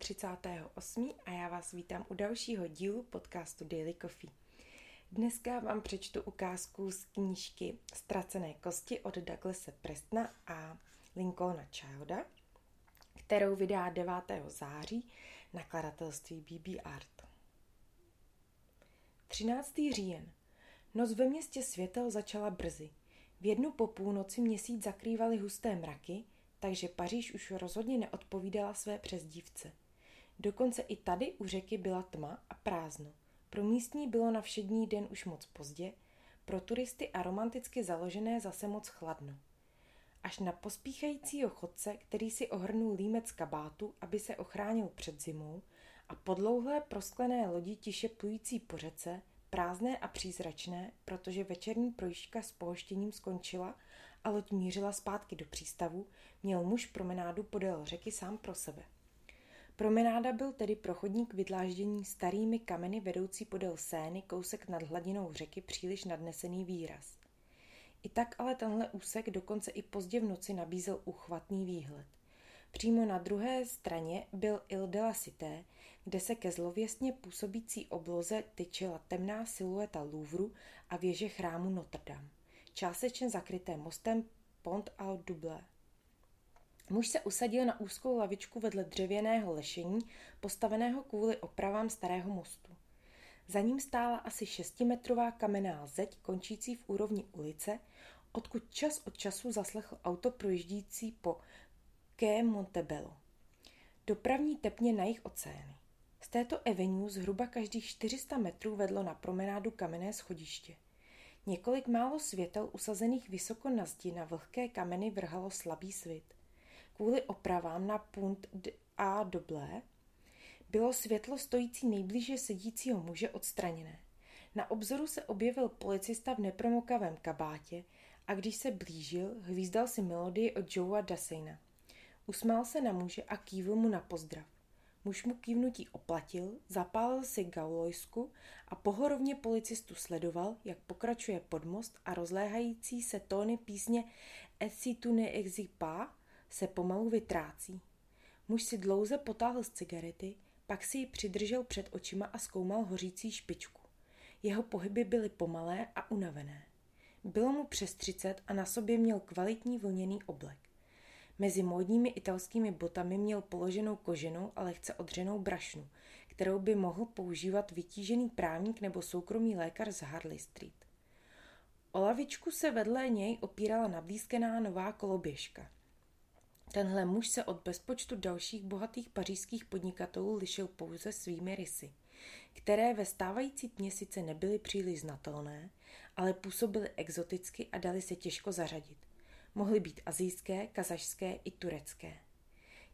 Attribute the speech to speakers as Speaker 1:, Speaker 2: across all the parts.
Speaker 1: 38. a já vás vítám u dalšího dílu podcastu Daily Coffee. Dneska vám přečtu ukázku z knížky Ztracené kosti od Douglasa Prestna a Lincolna Childa, kterou vydá 9. září nakladatelství BB Art. 13. říjen. Noc ve městě světel začala brzy. V jednu po půlnoci měsíc zakrývaly husté mraky, takže Paříž už rozhodně neodpovídala své přezdívce. Dokonce i tady u řeky byla tma a prázdno. Pro místní bylo na všední den už moc pozdě, pro turisty a romanticky založené zase moc chladno. Až na pospíchajícího chodce, který si ohrnul límec kabátu, aby se ochránil před zimou, a podlouhlé prosklené lodi tiše plující po řece, prázdné a přízračné, protože večerní projížďka s pohoštěním skončila a loď mířila zpátky do přístavu, měl muž promenádu podél řeky sám pro sebe. Promenáda byl tedy prochodník vydláždění starými kameny vedoucí podél Sény kousek nad hladinou řeky příliš nadnesený výraz. I tak ale tenhle úsek dokonce i pozdě v noci nabízel uchvatný výhled. Přímo na druhé straně byl Ile de la Cité, kde se ke zlověstně působící obloze tyčila temná silueta Louvru a věže chrámu Notre Dame, částečně zakryté mostem Pont al Double. Muž se usadil na úzkou lavičku vedle dřevěného lešení, postaveného kvůli opravám starého mostu. Za ním stála asi šestimetrová kamenná zeď končící v úrovni ulice, odkud čas od času zaslechl auto projíždící po Quai Montebello. Dopravní tepně na jich oceány. Z této avenue zhruba každých 400 metrů vedlo na promenádu kamenné schodiště. Několik málo světel usazených vysoko na zdi na vlhké kameny vrhalo slabý svit. Kvůli opravám na punt a doblé bylo světlo stojící nejblíže sedícího muže odstraněné. Na obzoru se objevil policista v nepromokavém kabátě a když se blížil, hvízdal si melodii od Joea Daseina. Usmál se na muže a kývl mu na pozdrav. Muž mu kývnutí oplatil, zapálil si gaulojsku a pohorovně policistu sledoval, jak pokračuje podmost a rozléhající se tóny písně Et si tu ne pas se pomalu vytrácí. Muž si dlouze potáhl z cigarety, pak si ji přidržel před očima a zkoumal hořící špičku. Jeho pohyby byly pomalé a unavené. Bylo mu přes třicet a na sobě měl kvalitní vlněný oblek. Mezi módními italskými botami měl položenou koženou a lehce odřenou brašnu, kterou by mohl používat vytížený právník nebo soukromý lékař z Harley Street. O lavičku se vedle něj opírala nablízkená nová koloběžka. Tenhle muž se od bezpočtu dalších bohatých pařížských podnikatelů lišil pouze svými rysy, které ve stávající tmě sice nebyly příliš znatelné, ale působily exoticky a dali se těžko zařadit. Mohly být azijské, kazašské i turecké.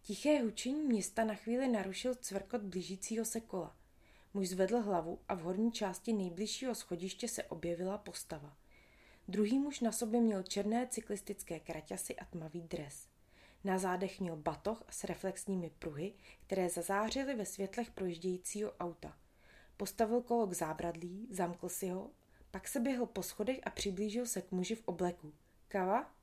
Speaker 1: Tiché hučení města na chvíli narušil cvrkot blížícího se kola. Muž zvedl hlavu a v horní části nejbližšího schodiště se objevila postava. Druhý muž na sobě měl černé cyklistické kraťasy a tmavý dres. Na zádech měl batoh s reflexními pruhy, které zazářily ve světlech projíždějícího auta. Postavil kolo k zábradlí, zamkl si ho, pak se běhl po schodech a přiblížil se k muži v obleku. Kava?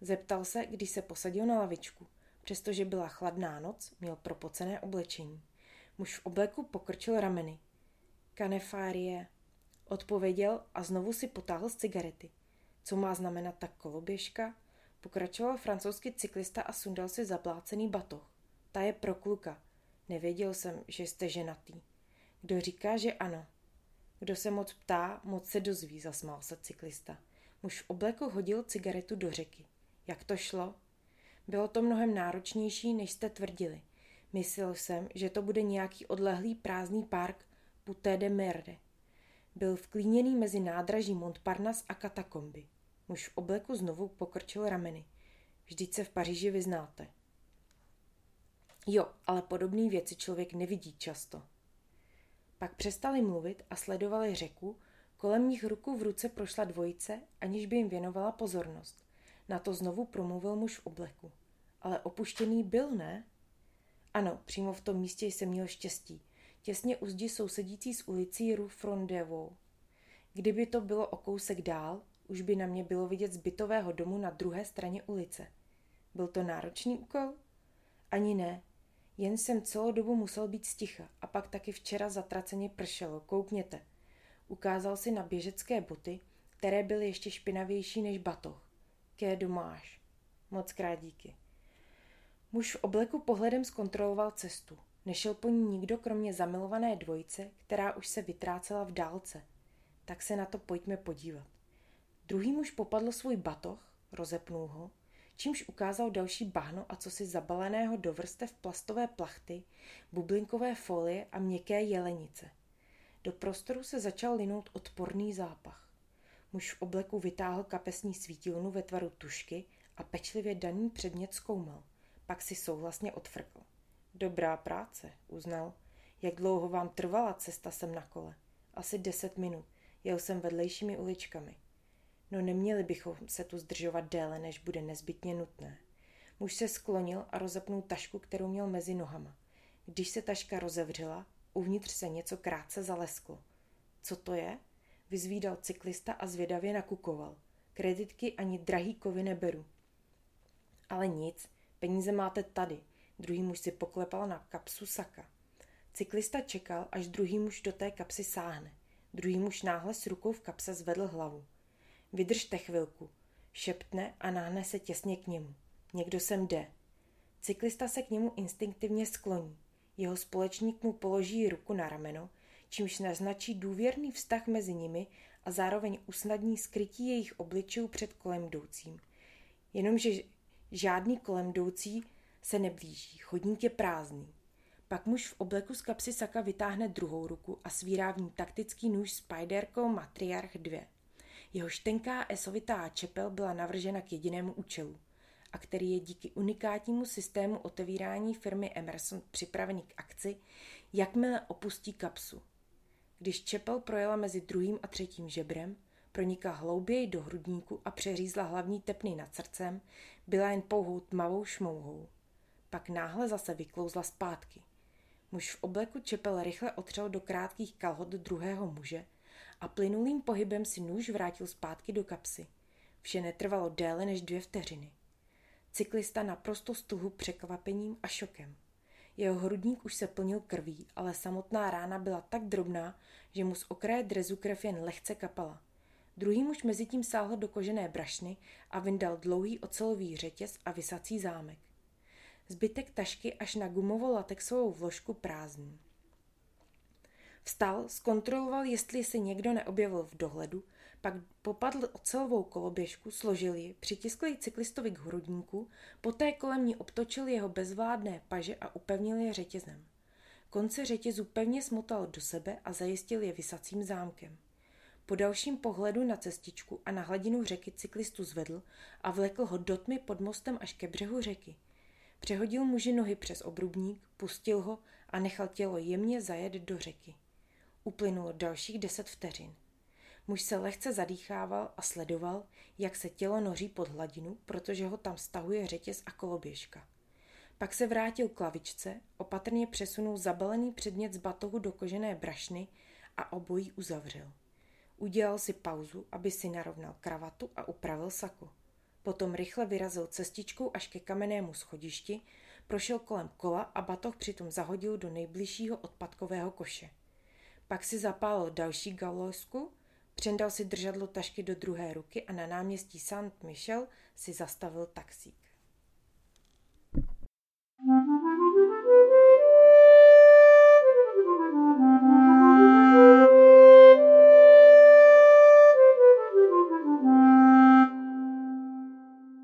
Speaker 1: Zeptal se, když se posadil na lavičku. Přestože byla chladná noc, měl propocené oblečení. Muž v obleku pokrčil rameny. Kanefárie, odpověděl a znovu si potáhl z cigarety. Co má znamenat ta koloběžka? Pokračoval francouzský cyklista a sundal si zaplácený batoh. Ta je pro kluka. Nevěděl jsem, že jste ženatý. Kdo říká, že ano? Kdo se moc ptá, moc se dozví, zasmál se cyklista. Muž v obleku hodil cigaretu do řeky. Jak to šlo? Bylo to mnohem náročnější, než jste tvrdili. Myslel jsem, že to bude nějaký odlehlý prázdný park Puté de Merde. Byl vklíněný mezi nádraží Montparnasse a katakomby. Muž v obleku znovu pokrčil rameny. Vždyť se v Paříži vyznáte. Jo, ale podobné věci člověk nevidí často. Pak přestali mluvit a sledovali řeku, kolem nich ruku v ruce prošla dvojice, aniž by jim věnovala pozornost. Na to znovu promluvil muž v obleku. Ale opuštěný byl, ne? Ano, přímo v tom místě jsem měl štěstí. Těsně u zdi sousedící s ulicí Rue Frondevou. Kdyby to bylo o kousek dál, už by na mě bylo vidět z bytového domu na druhé straně ulice. Byl to náročný úkol? Ani ne. Jen jsem celou dobu musel být sticha a pak taky včera zatraceně pršelo, koukněte. Ukázal si na běžecké boty, které byly ještě špinavější než batoh. Ké domáš. Moc krát díky. Muž v obleku pohledem zkontroloval cestu. Nešel po ní nikdo kromě zamilované dvojice, která už se vytrácela v dálce. Tak se na to pojďme podívat. Druhý muž popadl svůj batoh, rozepnul ho, čímž ukázal další bahno a co si zabaleného do vrstev plastové plachty, bublinkové folie a měkké jelenice. Do prostoru se začal linout odporný zápach. Muž v obleku vytáhl kapesní svítilnu ve tvaru tušky a pečlivě daný předmět zkoumal. Pak si souhlasně odfrkl. Dobrá práce, uznal. Jak dlouho vám trvala cesta sem na kole? Asi deset minut. Jel jsem vedlejšími uličkami. No neměli bychom se tu zdržovat déle, než bude nezbytně nutné. Muž se sklonil a rozepnul tašku, kterou měl mezi nohama. Když se taška rozevřela, uvnitř se něco krátce zalesklo. Co to je? Vyzvídal cyklista a zvědavě nakukoval. Kreditky ani drahý kovy neberu. Ale nic, peníze máte tady. Druhý muž si poklepal na kapsu saka. Cyklista čekal, až druhý muž do té kapsy sáhne. Druhý muž náhle s rukou v kapse zvedl hlavu. Vydržte chvilku. Šeptne a náhne se těsně k němu. Někdo sem jde. Cyklista se k němu instinktivně skloní. Jeho společník mu položí ruku na rameno, čímž naznačí důvěrný vztah mezi nimi a zároveň usnadní skrytí jejich obličejů před kolem jdoucím. Jenomže žádný kolem jdoucí se neblíží, chodník je prázdný. Pak muž v obleku z kapsy saka vytáhne druhou ruku a svírá v ní taktický nůž Spiderco Matriarch 2. Jeho štenká esovitá čepel byla navržena k jedinému účelu a který je díky unikátnímu systému otevírání firmy Emerson připravený k akci, jakmile opustí kapsu. Když čepel projela mezi druhým a třetím žebrem, pronikla hlouběji do hrudníku a přeřízla hlavní tepny nad srdcem, byla jen pouhou tmavou šmouhou. Pak náhle zase vyklouzla zpátky. Muž v obleku čepel rychle otřel do krátkých kalhot druhého muže a plynulým pohybem si nůž vrátil zpátky do kapsy. Vše netrvalo déle než dvě vteřiny. Cyklista naprosto stuhu překvapením a šokem. Jeho hrudník už se plnil krví, ale samotná rána byla tak drobná, že mu z okraje drezu krev jen lehce kapala. Druhý muž mezi tím sáhl do kožené brašny a vyndal dlouhý ocelový řetěz a vysací zámek. Zbytek tašky až na gumovo-latexovou vložku prázdný. Vstal, zkontroloval, jestli se někdo neobjevil v dohledu, pak popadl ocelovou koloběžku, složil ji, přitiskl ji cyklistovi k hrudníku, poté kolem ní obtočil jeho bezvládné paže a upevnil je řetězem. Konce řetězu pevně smotal do sebe a zajistil je vysacím zámkem. Po dalším pohledu na cestičku a na hladinu řeky cyklistu zvedl a vlekl ho do tmy pod mostem až ke břehu řeky. Přehodil muži nohy přes obrubník, pustil ho a nechal tělo jemně zajet do řeky. Uplynulo dalších deset vteřin. Muž se lehce zadýchával a sledoval, jak se tělo noří pod hladinu, protože ho tam stahuje řetěz a koloběžka. Pak se vrátil k lavičce, opatrně přesunul zabalený předmět z batohu do kožené brašny a obojí uzavřel. Udělal si pauzu, aby si narovnal kravatu a upravil sako. Potom rychle vyrazil cestičkou až ke kamennému schodišti, prošel kolem kola a batoh přitom zahodil do nejbližšího odpadkového koše. Pak si zapálil další galosku, přendal si držadlo tašky do druhé ruky a na náměstí Saint Michel si zastavil taxík.